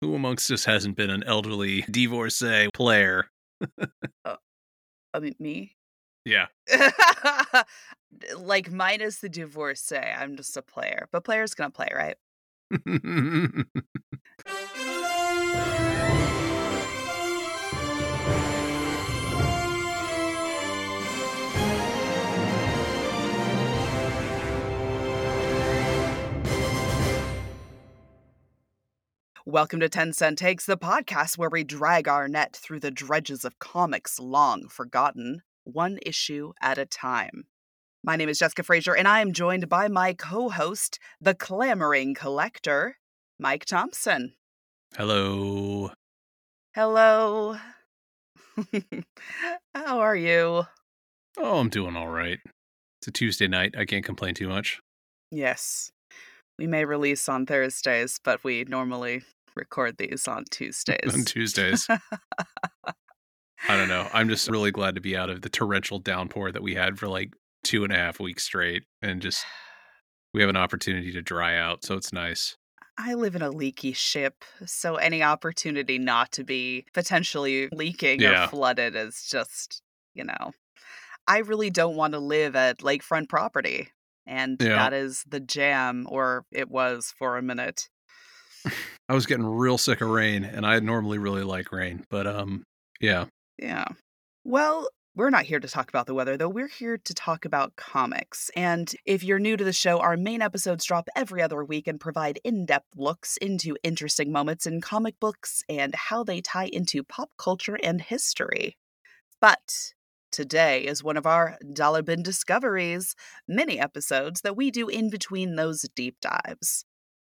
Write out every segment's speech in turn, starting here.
Who amongst us hasn't been an elderly divorcee player? Oh, I mean, me? Yeah. like, minus the divorcee, I'm just a player. But player's gonna play, right? Welcome to 10 Cent Takes, the podcast where we drag our net through the dredges of comics long forgotten, one issue at a time. My name is Jessica Frazier, and I am joined by my co host, the clamoring collector, Mike Thompson. Hello. Hello. How are you? Oh, I'm doing all right. It's a Tuesday night. I can't complain too much. Yes. We may release on Thursdays, but we normally record these on Tuesdays. on Tuesdays. I don't know. I'm just really glad to be out of the torrential downpour that we had for like two and a half weeks straight and just we have an opportunity to dry out. So it's nice. I live in a leaky ship, so any opportunity not to be potentially leaking Yeah. or flooded is just, you know, I really don't want to live at lakefront property. And Yeah. that is the jam, or it was for a minute. I was getting real sick of rain and I normally really like rain, but um yeah. Yeah. Well, we're not here to talk about the weather, though. We're here to talk about comics. And if you're new to the show, our main episodes drop every other week and provide in depth looks into interesting moments in comic books and how they tie into pop culture and history. But today is one of our Dollar Bin Discoveries mini episodes that we do in between those deep dives.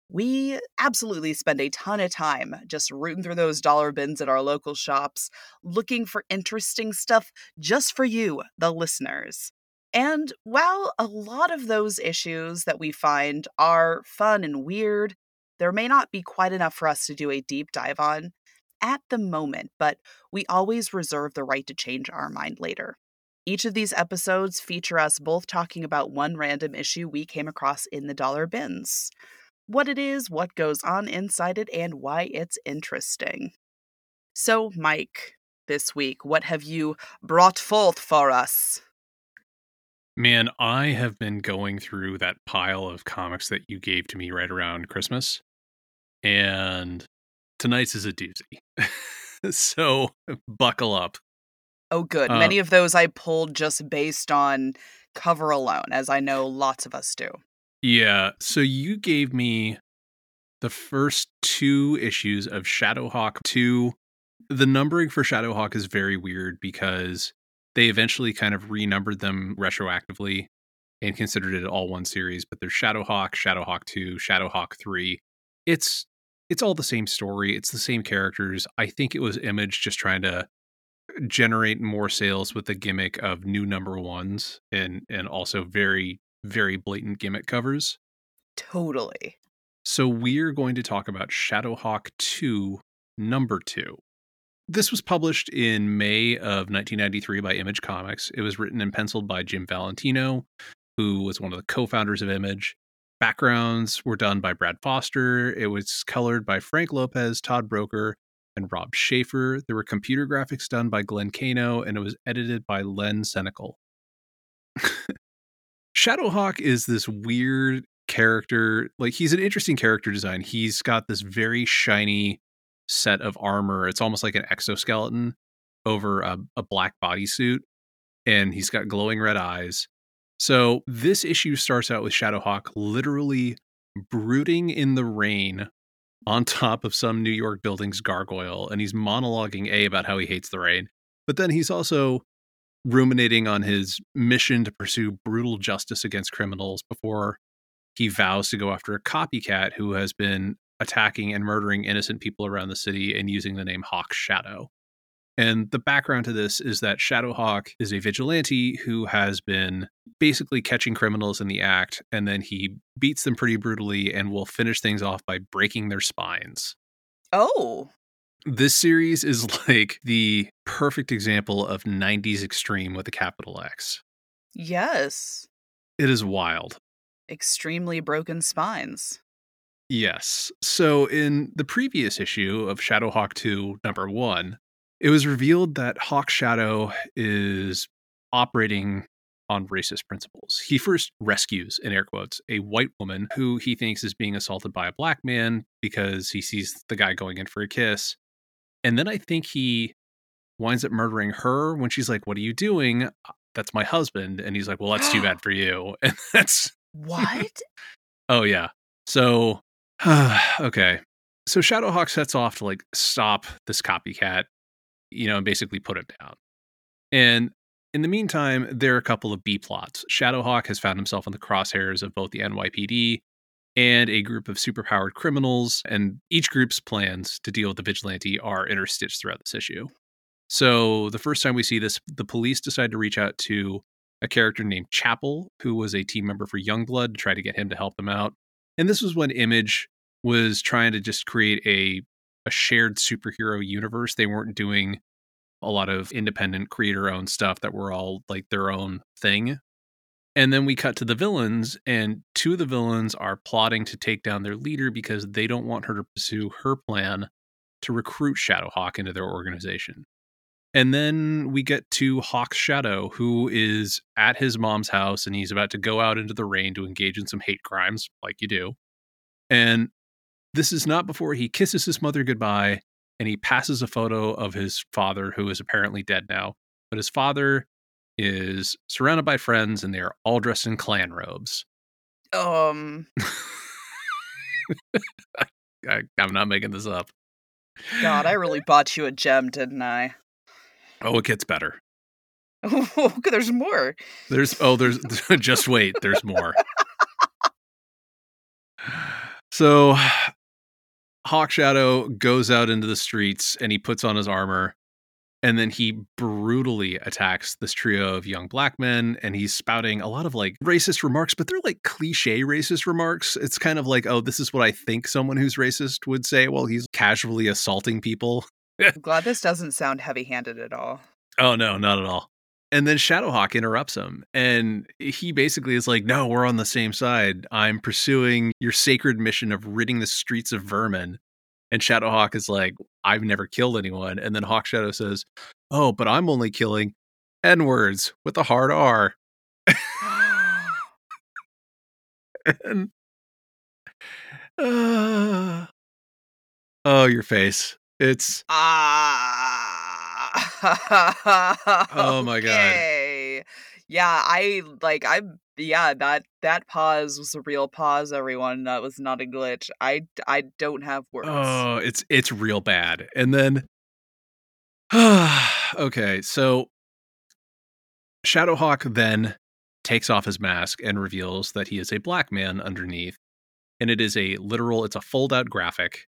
We absolutely spend a ton of time just rooting through those dollar bins at our local shops, looking for interesting stuff just for you, the listeners. And while a lot of those issues that we find are fun and weird, there may not be quite enough for us to do a deep dive on at the moment, but we always reserve the right to change our mind later. Each of these episodes feature us both talking about one random issue we came across in the dollar bins what it is, what goes on inside it, and why it's interesting. So, Mike, this week, what have you brought forth for us? Man, I have been going through that pile of comics that you gave to me right around Christmas. And tonight's is a doozy. so buckle up. Oh, good. Uh, Many of those I pulled just based on cover alone, as I know lots of us do. Yeah. So you gave me the first two issues of Shadowhawk 2. The numbering for Shadowhawk is very weird because they eventually kind of renumbered them retroactively and considered it all one series, but there's Shadowhawk, Shadowhawk 2, Shadowhawk 3. It's it's all the same story, it's the same characters. I think it was Image just trying to generate more sales with the gimmick of new number ones and and also very very blatant gimmick covers. Totally. So we're going to talk about Shadowhawk 2, number 2. This was published in May of 1993 by Image Comics. It was written and penciled by Jim Valentino, who was one of the co-founders of Image. Backgrounds were done by Brad Foster. It was colored by Frank Lopez, Todd Broeker, and Rob Schaefer. There were computer graphics done by Glenn Kano, and it was edited by Len Senecal. Shadowhawk is this weird character. Like he's an interesting character design. He's got this very shiny set of armor. It's almost like an exoskeleton over a, a black bodysuit, and he's got glowing red eyes. So this issue starts out with Shadowhawk literally brooding in the rain on top of some New York building's gargoyle, and he's monologuing a about how he hates the rain. But then he's also ruminating on his mission to pursue brutal justice against criminals before he vows to go after a copycat who has been attacking and murdering innocent people around the city and using the name Hawk Shadow. And the background to this is that Shadowhawk is a vigilante who has been basically catching criminals in the act, and then he beats them pretty brutally and will finish things off by breaking their spines. Oh, This series is like the perfect example of 90s extreme with a capital X. yes. It is wild. Extremely broken spines. Yes. So in the previous issue of Shadowhawk 2, number one, it was revealed that Hawk Shadow is operating on racist principles. He first rescues, in air quotes, a white woman who he thinks is being assaulted by a black man because he sees the guy going in for a kiss. And then I think he winds up murdering her when she's like, What are you doing? "Uh, That's my husband. And he's like, Well, that's too bad for you. And that's, What? oh, yeah. So, okay. So Shadowhawk sets off to like stop this copycat, you know, and basically put him down. And in the meantime, there are a couple of B plots. Shadowhawk has found himself in the crosshairs of both the NYPD and a group of superpowered criminals, and each group's plans to deal with the vigilante are interstitched throughout this issue. So the first time we see this, the police decide to reach out to a character named Chapel, who was a team member for Youngblood, to try to get him to help them out. And this was when Image was trying to just create a a shared superhero universe. They weren't doing a lot of independent creator owned stuff that were all like their own thing. And then we cut to the villains, and two of the villains are plotting to take down their leader because they don't want her to pursue her plan to recruit Shadowhawk into their organization. And then we get to Hawk's Shadow, who is at his mom's house and he's about to go out into the rain to engage in some hate crimes, like you do. And this is not before he kisses his mother goodbye and he passes a photo of his father, who is apparently dead now. But his father is surrounded by friends and they are all dressed in Klan robes. Um, I, I'm not making this up. God, I really bought you a gem, didn't I? Oh, it gets better. Oh, there's more. There's oh, there's just wait, there's more. So Hawk Shadow goes out into the streets and he puts on his armor and then he brutally attacks this trio of young black men and he's spouting a lot of like racist remarks but they're like cliche racist remarks it's kind of like oh this is what i think someone who's racist would say while he's casually assaulting people I'm glad this doesn't sound heavy handed at all. Oh no, not at all. And then Shadowhawk interrupts him and he basically is like, "No, we're on the same side. I'm pursuing your sacred mission of ridding the streets of vermin." And Shadowhawk is like, "I've never killed anyone." And then Hawk Shadow says, "Oh, but I'm only killing N-words with a hard R." And uh, oh, your face. It's Ah. Oh my God. Yeah, I like I'm yeah, that that pause was a real pause, everyone. That was not a glitch. I I don't have words. Oh, it's it's real bad. And then okay, so Shadowhawk then takes off his mask and reveals that he is a black man underneath. And it is a literal, it's a fold out graphic.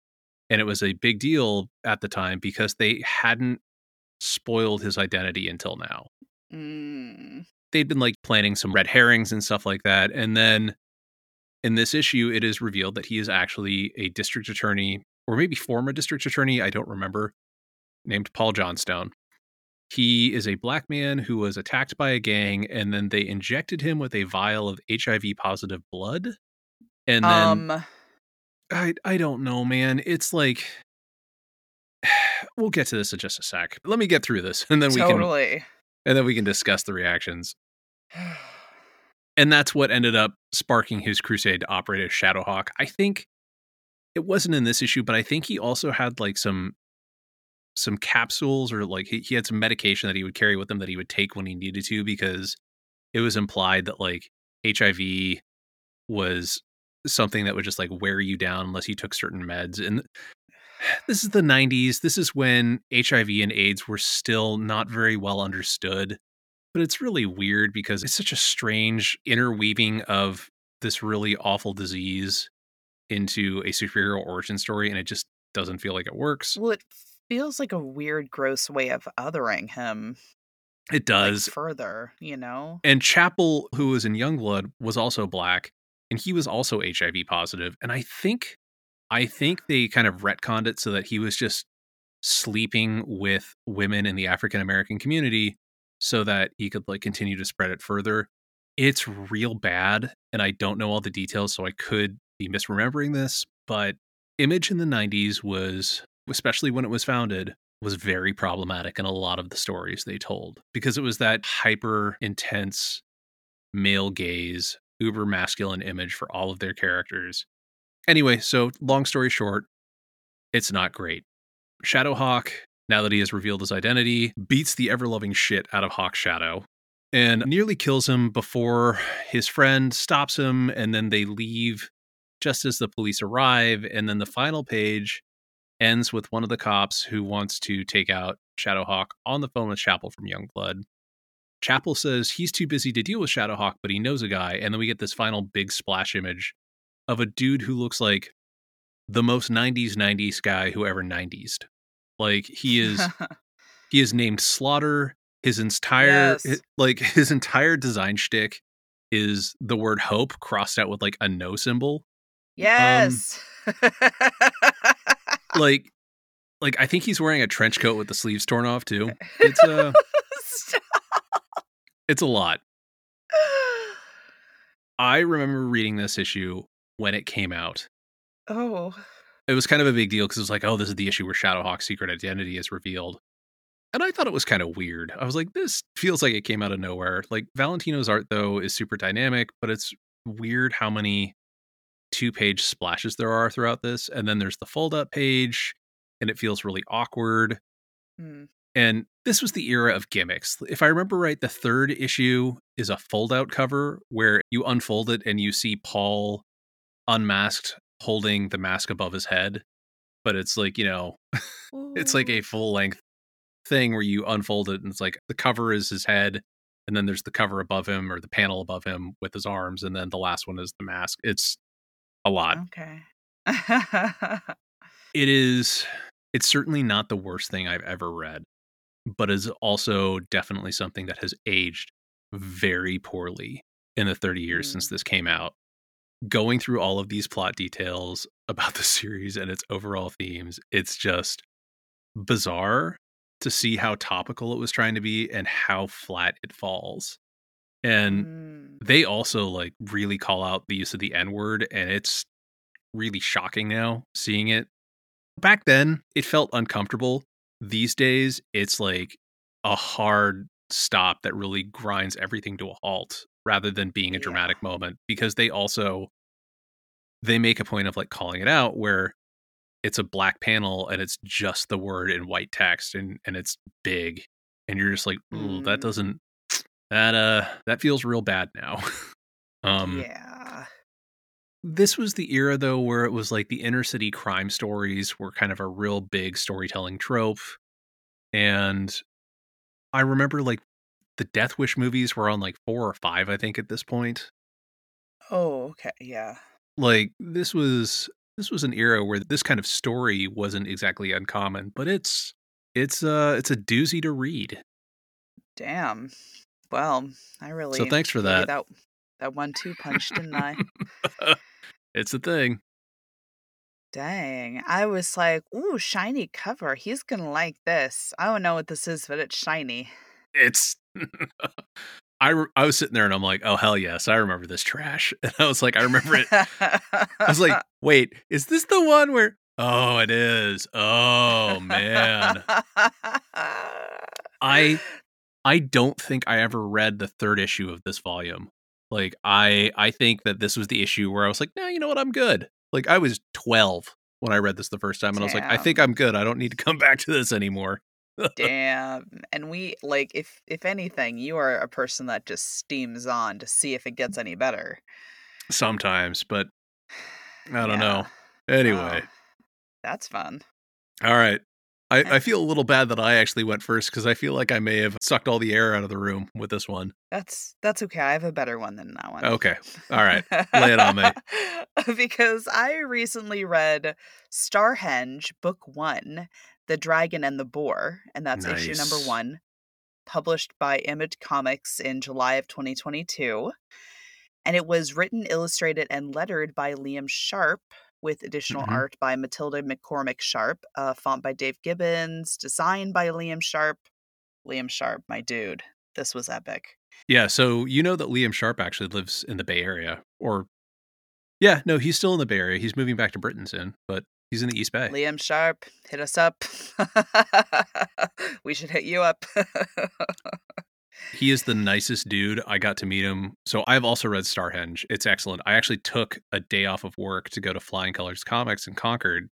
And it was a big deal at the time because they hadn't spoiled his identity until now. Mm. They'd been like planning some red herrings and stuff like that. And then in this issue, it is revealed that he is actually a district attorney, or maybe former district attorney, I don't remember, named Paul Johnstone. He is a black man who was attacked by a gang, and then they injected him with a vial of HIV positive blood. And then Um I I don't know, man. It's like we'll get to this in just a sec. Let me get through this, and then we can totally. and then we can discuss the reactions. And that's what ended up sparking his crusade to operate as Shadowhawk. I think it wasn't in this issue, but I think he also had like some some capsules or like he, he had some medication that he would carry with him that he would take when he needed to because it was implied that like HIV was something that would just like wear you down unless you took certain meds. And this is the 90s. This is when HIV and AIDS were still not very well understood. But it's really weird because it's such a strange interweaving of this really awful disease into a superhero origin story, and it just doesn't feel like it works. Well, it feels like a weird, gross way of othering him It like, does. further, you know? And Chapel, who was in Youngblood, was also black, and he was also HIV positive. And I think, I think they kind of retconned it so that he was just sleeping with women in the African American community, so that he could like continue to spread it further. It's real bad, and I don't know all the details, so I could be misremembering this. but Image in the 90s was, especially when it was founded, was very problematic in a lot of the stories they told because it was that hyper intense male gaze, uber masculine image for all of their characters. Anyway, so long story short, it's not great. Shadowhawk, now that he has revealed his identity, beats the ever loving shit out of Hawk Shadow and nearly kills him before his friend stops him, and then they leave just as the police arrive. And then the final page ends with one of the cops who wants to take out Shadowhawk on the phone with Chapel from Youngblood. Chapel says he's too busy to deal with Shadowhawk, but he knows a guy. And then we get this final big splash image of a dude who looks like the most 90s 90s guy who ever 90s. Like he is he is named Slaughter. His entire Yes. like his entire design shtick is the word hope crossed out with like a no symbol. yes. Like like I think he's wearing a trench coat with the sleeves torn off too. It's uh Stop. it's a lot. I remember reading this issue when it came out. oh. It was kind of a big deal because it was like, oh, this is the issue where Shadowhawk's secret identity is revealed. And I thought it was kind of weird. I was like, this feels like it came out of nowhere. Like Valentino's art though is super dynamic, but it's weird how many two page splashes there are throughout this. And then there's the fold up page, and it feels really awkward. Hmm. And this was the era of gimmicks. If I remember right, the third issue is a fold out cover where you unfold it and you see Paul unmasked holding the mask above his head. But it's like, you know, it's like a full length thing where you unfold it and it's like the cover is his head. And then there's the cover above him or the panel above him with his arms. And then the last one is the mask. It's a lot. Okay. It is, it's certainly not the worst thing I've ever read, but is also definitely something that has aged very poorly in the 30 years since Mm. this came out. Going through all of these plot details about the series and its overall themes, it's just bizarre to see how topical it was trying to be and how flat it falls. And Mm. they also like really call out the use of the N word, and it's really shocking now seeing it. Back then, it felt uncomfortable. These days, it's like a hard stop that really grinds everything to a halt rather than being a Yeah. dramatic moment because they also they make a point of like calling it out where it's a black panel and it's just the word in white text and and it's big and you're just like Ooh, that Mm. doesn't that uh that feels real bad now um yeah. this was the era though where it was like the inner city crime stories were kind of a real big storytelling trope and i remember like the death wish movies were on like four or five i think at this point Oh, okay. Yeah. like this was this was an era where this kind of story wasn't exactly uncommon but it's it's uh it's a doozy to read Damn. Well, I really so thanks for that. that that one two punch, didn't I? it's a thing Dang. I was like, ooh, shiny cover. He's gonna like this. I don't know what this is, but it's shiny. it's I, I was sitting there and I'm like, oh hell yes, I remember this trash. And I was like, I remember it. I was like, wait, is this the one where? Oh, it is. Oh man, I I don't think I ever read the third issue of this volume. Like I I think that this was the issue where I was like, no, you know what, I'm good. Like I was 12 when I read this the first time, and I was like, I think I'm good. I don't need to come back to this anymore. Damn. And we like if if anything, you are a person that just steams on to see if it gets any better. Sometimes, but I don't know. Anyway, Oh, that's fun. all right. I. I feel a little bad that I actually went first because I feel like I may have sucked all the air out of the room with this one. That's that's okay. I have a better one than that one. Okay. All right. Lay it on me. because I recently read Starhenge Book One, The Dragon and the Boar, and that's issue number one, published by Image Comics in July of 2022. And it was written, illustrated, and lettered by Liam Sharp, with additional Mhm. art by Matilda McCormick Sharp, uh, font by Dave Gibbons, design by Liam Sharp. Liam Sharp, my dude. This was epic. Yeah. So you know that Liam Sharp actually lives in the Bay Area, or Yeah, no, he's still in the Bay Area. He's moving back to Britain soon, but he's in the East Bay. Liam Sharp, hit us up. we should hit you up. he is the nicest dude. I got to meet him. So I've also read Starhenge. It's excellent. I actually took a day off of work to go to Flying Colors Comics in Concord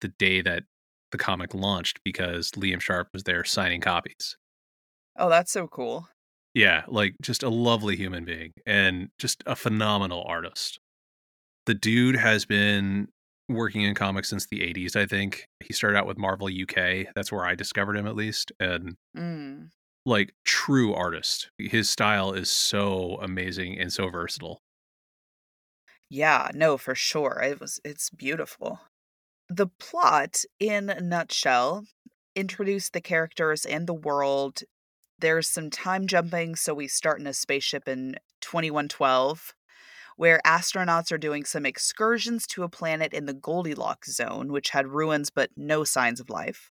the day that the comic launched because Liam Sharp was there signing copies. Oh, that's so cool. Yeah, like just a lovely human being and just a phenomenal artist. The dude has been working in comics since the 80s, I think. He started out with Marvel UK. That's where I discovered him at least. And mm. like true artist. His style is so amazing and so versatile. Yeah, no, for sure. It was it's beautiful. The plot in a nutshell introduce the characters and the world. There's some time jumping, so we start in a spaceship in 2112 where astronauts are doing some excursions to a planet in the Goldilocks zone, which had ruins but no signs of life.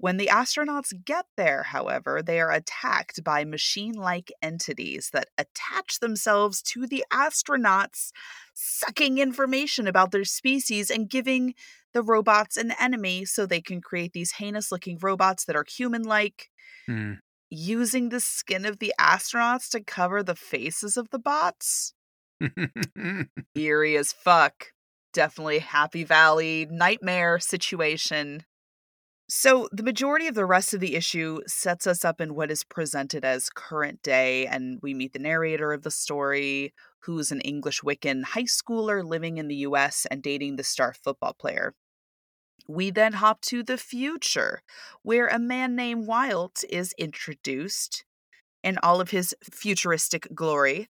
When the astronauts get there, however, they are attacked by machine like entities that attach themselves to the astronauts, sucking information about their species and giving the robots an enemy so they can create these heinous looking robots that are human like. Mm. Using the skin of the astronauts to cover the faces of the bots. Eerie as fuck. Definitely Happy Valley nightmare situation. So, the majority of the rest of the issue sets us up in what is presented as current day, and we meet the narrator of the story, who's an English Wiccan high schooler living in the US and dating the star football player. We then hop to the future, where a man named Wild is introduced in all of his futuristic glory,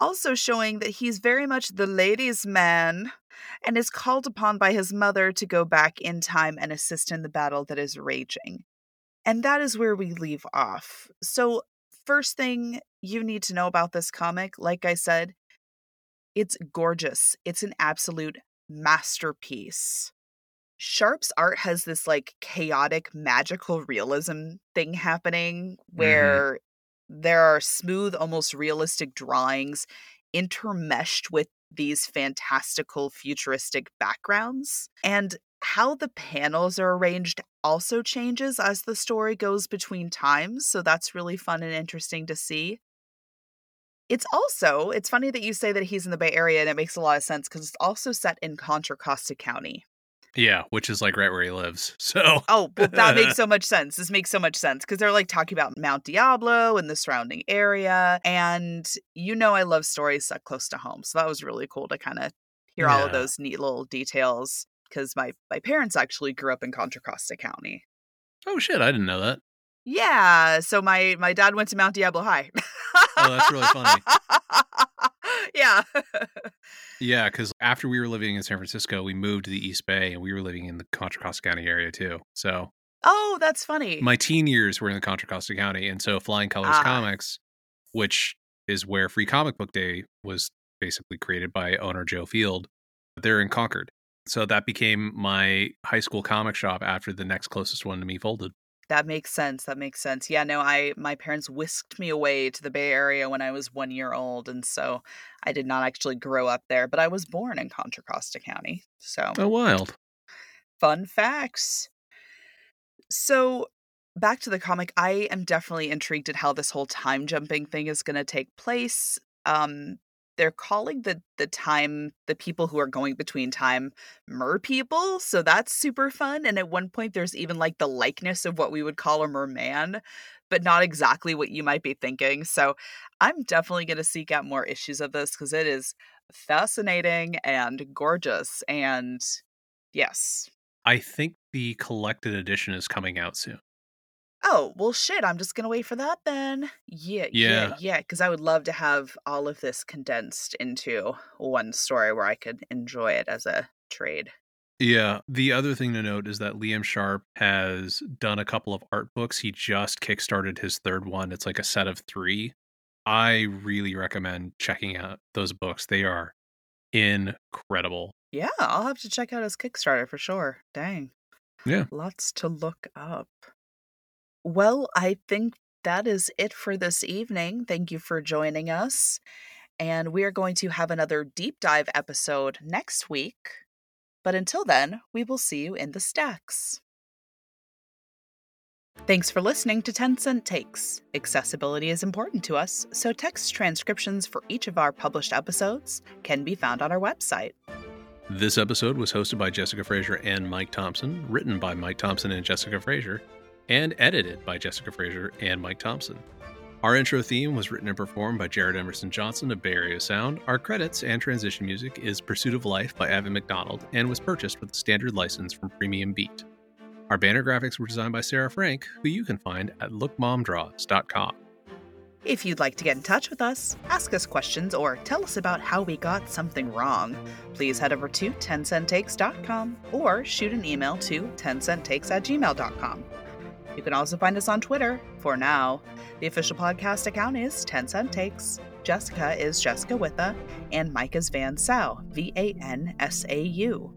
also showing that he's very much the ladies' man and is called upon by his mother to go back in time and assist in the battle that is raging. And that is where we leave off. So, first thing you need to know about this comic, like I said, it's gorgeous. It's an absolute masterpiece. Sharp's art has this like chaotic magical realism thing happening Mm-hmm. where there are smooth, almost realistic drawings intermeshed with these fantastical futuristic backgrounds. And how the panels are arranged also changes as the story goes between times. So that's really fun and interesting to see. It's also, it's funny that you say that he's in the Bay Area and it makes a lot of sense because it's also set in Contra Costa County. Yeah, which is like right where he lives. So Oh, well, that makes so much sense. This makes so much sense because they're like talking about Mount Diablo and the surrounding area. And you know, I love stories set close to home. So that was really cool to kind of hear all of those neat little details because my, my parents actually grew up in Contra Costa County. Oh shit, I didn't know that. Yeah. So my, my dad went to Mount Diablo High. Oh, that's really funny. yeah. Yeah, because after we were living in San Francisco, we moved to the East Bay and we were living in the Contra Costa County area too. So oh, that's funny. my teen years were in the Contra Costa County. And so Flying Colors Ah. Comics, which is where Free Comic Book Day was basically created by owner Joe Field, they're in Concord. So that became my high school comic shop after the next closest one to me folded. That makes sense. That makes sense. Yeah, no, I my parents whisked me away to the Bay Area when I was one year old, and so I did not actually grow up there, but I was born in Contra Costa County. So Oh, wild. fun facts. So back to the comic, I am definitely intrigued at how this whole time jumping thing is going to take place. Um, they're calling the the time the people who are going between time mer people, so that's super fun. And at one point, there's even like the likeness of what we would call a merman, but not exactly what you might be thinking. So I'm definitely going to seek out more issues of this because it is fascinating and gorgeous. And yes, I think the collected edition is coming out soon. Oh, well, shit. I'm just going to wait for that then. Yeah, yeah, Yeah. yeah. Because I would love to have all of this condensed into one story where I could enjoy it as a trade. Yeah. The other thing to note is that Liam Sharp has done a couple of art books. He just kickstarted his third one. It's like a set of three. I really recommend checking out those books. They are incredible. Yeah, I'll have to check out his Kickstarter for sure. Dang. Yeah. Lots to look up. Well, I think that is it for this evening. Thank you for joining us. and we are going to have another deep dive episode next week. But until then, we will see you in the stacks. Thanks for listening to 10 Cent Takes. Accessibility is important to us, so text transcriptions for each of our published episodes can be found on our website. This episode was hosted by Jessica Frazier and Mike Thompson, written by Mike Thompson and Jessica Frazier, and edited by Jessica Frazier and Mike Thompson. Our intro theme was written and performed by Jared Emerson Johnson of Bay Area Sound. Our credits and transition music is Pursuit of Life by Evan McDonald and was purchased with a standard license from Premium Beat. Our banner graphics were designed by Sarah Frank, who you can find at lookmomdraws.com. If you'd like to get in touch with us, ask us questions, or tell us about how we got something wrong, please head over to 10centtakes.com or shoot an email to 10centtakes at gmail.com. You can also find us on Twitter. For now, the official podcast account is 10 Cent Takes. Jessica is Jessica Witha, and Mike is Van Sau, V A N S A U.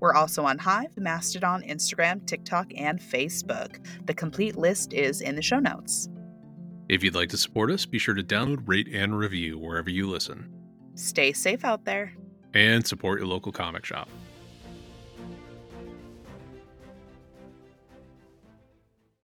We're also on Hive, Mastodon, Instagram, TikTok, and Facebook. The complete list is in the show notes. If you'd like to support us, be sure to download, rate, and review wherever you listen. Stay safe out there. And support your local comic shop.